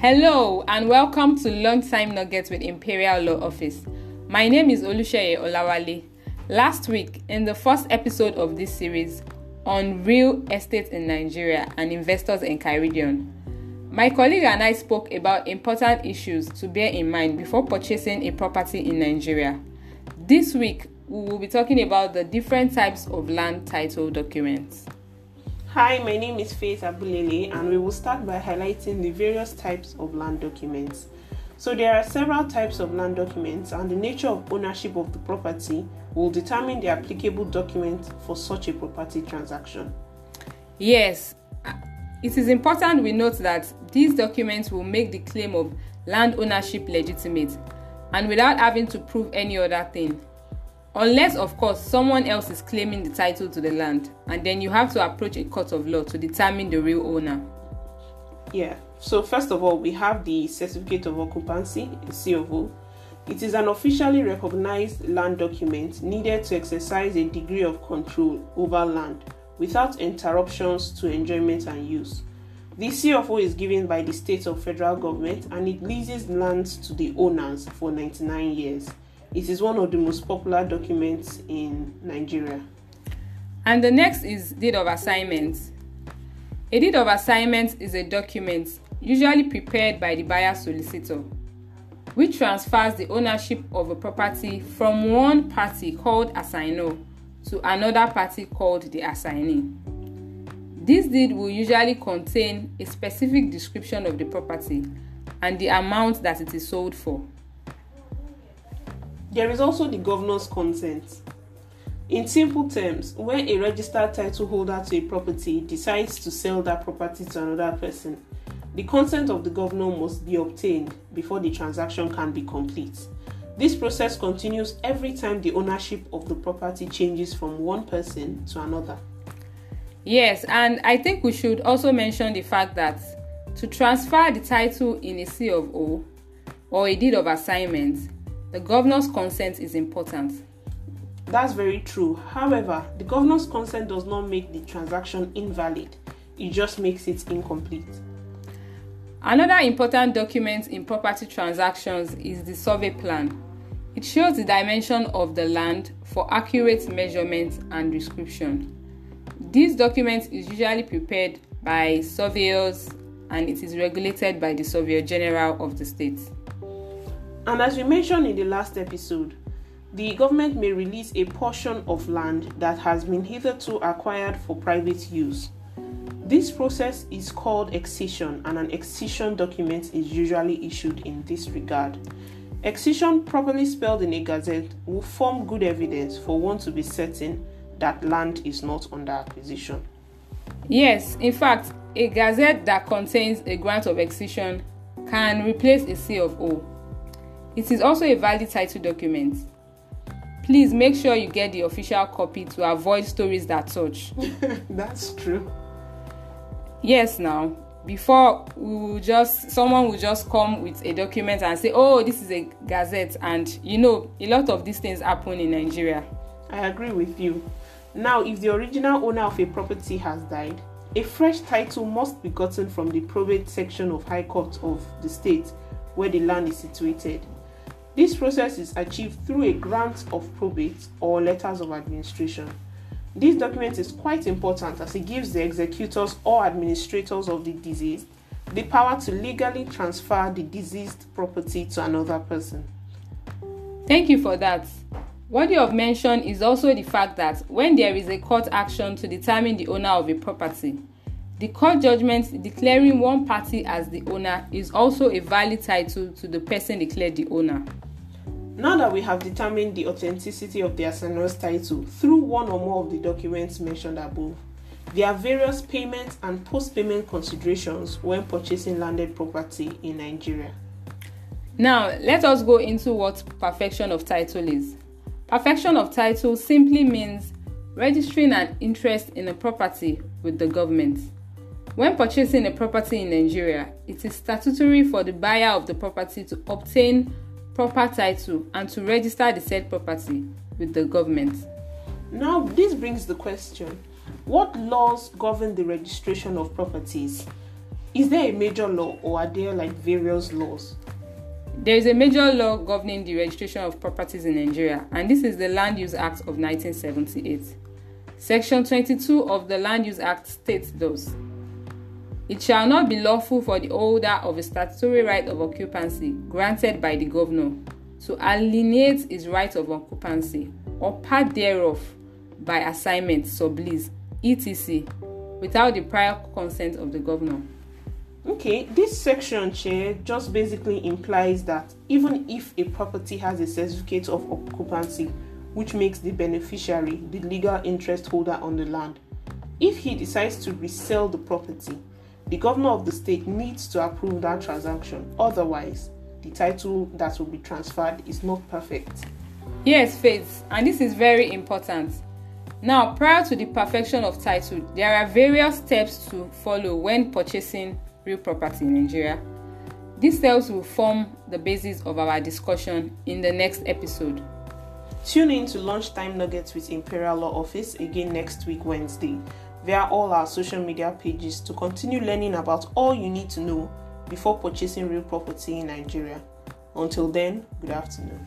Hello and welcome to Long Time Nuggets with Imperial Law Office. My name is Olusheye Olawale. Last week, in the first episode of this series on real estate in Nigeria and investors in Caribbean, my colleague and I spoke about important issues to bear in mind before purchasing a property in Nigeria. This week, we will be talking about the different types of land title documents. Hi, my name is Faith Abulele, and we will start by highlighting the various types of land documents. So, there are several types of land documents, and the nature of ownership of the property will determine the applicable document for such a property transaction. Yes, uh, it is important we note that these documents will make the claim of land ownership legitimate and without having to prove any other thing. Unless, of course, someone else is claiming the title to the land, and then you have to approach a court of law to determine the real owner. Yeah, so first of all, we have the Certificate of Occupancy, C of O. It is an officially recognized land document needed to exercise a degree of control over land without interruptions to enjoyment and use. The C of O is given by the state or federal government and it leases lands to the owners for 99 years. It is one of the most popular documents in Nigeria. And the next is deed of assignment. A deed of assignment is a document usually prepared by the buyer solicitor, which transfers the ownership of a property from one party called assignor to another party called the assignee. This deed will usually contain a specific description of the property and the amount that it is sold for. There is also the governor's consent. In simple terms, when a registered title holder to a property decides to sell that property to another person, the consent of the governor must be obtained before the transaction can be complete. This process continues every time the ownership of the property changes from one person to another. Yes, and I think we should also mention the fact that to transfer the title in a C of O or a deed of assignment, the governor's consent is important. That's very true. However, the governor's consent does not make the transaction invalid, it just makes it incomplete. Another important document in property transactions is the survey plan. It shows the dimension of the land for accurate measurement and description. This document is usually prepared by surveyors and it is regulated by the Surveyor General of the state. And as we mentioned in the last episode, the government may release a portion of land that has been hitherto acquired for private use. This process is called excision, and an excision document is usually issued in this regard. Excision, properly spelled in a gazette, will form good evidence for one to be certain that land is not under acquisition. Yes, in fact, a gazette that contains a grant of excision can replace a C of O. It is also a valid title document. Please make sure you get the official copy to avoid stories that touch. That's true. Yes, now, before we will just someone will just come with a document and say, "Oh, this is a gazette," and you know, a lot of these things happen in Nigeria. I agree with you. Now, if the original owner of a property has died, a fresh title must be gotten from the probate section of High Court of the state where the land is situated. This process is achieved through a grant of probate or letters of administration. This document is quite important as it gives the executors or administrators of the deceased the power to legally transfer the deceased property to another person. Thank you for that. What you have mentioned is also the fact that when there is a court action to determine the owner of a property, the court judgment declaring one party as the owner is also a valid title to the person declared the owner. Now that we have determined the authenticity of the assignor's title through one or more of the documents mentioned above, there are various payment and post payment considerations when purchasing landed property in Nigeria. Now, let us go into what perfection of title is. Perfection of title simply means registering an interest in a property with the government. When purchasing a property in Nigeria, it is statutory for the buyer of the property to obtain proper title and to register the said property with the government. Now, this brings the question what laws govern the registration of properties? Is there a major law or are there like various laws? There is a major law governing the registration of properties in Nigeria, and this is the Land Use Act of 1978. Section 22 of the Land Use Act states thus It shall not be lawful for the holder of a statutory right of occupancy granted by the governor to alienate his right of occupancy or part thereof by assignment, sublease, etc., without the prior consent of the governor. Okay, this section, Chair, just basically implies that even if a property has a certificate of occupancy, which makes the beneficiary the legal interest holder on the land, if he decides to resell the property, the governor of the state needs to approve that transaction. Otherwise, the title that will be transferred is not perfect. Yes, Faith, and this is very important. Now, prior to the perfection of title, there are various steps to follow when purchasing real property in Nigeria. These steps will form the basis of our discussion in the next episode. Tune in to Lunchtime Nuggets with Imperial Law Office again next week, Wednesday, via all our social media pages to continue learning about all you need to know before purchasing real property in Nigeria. Until then, good afternoon.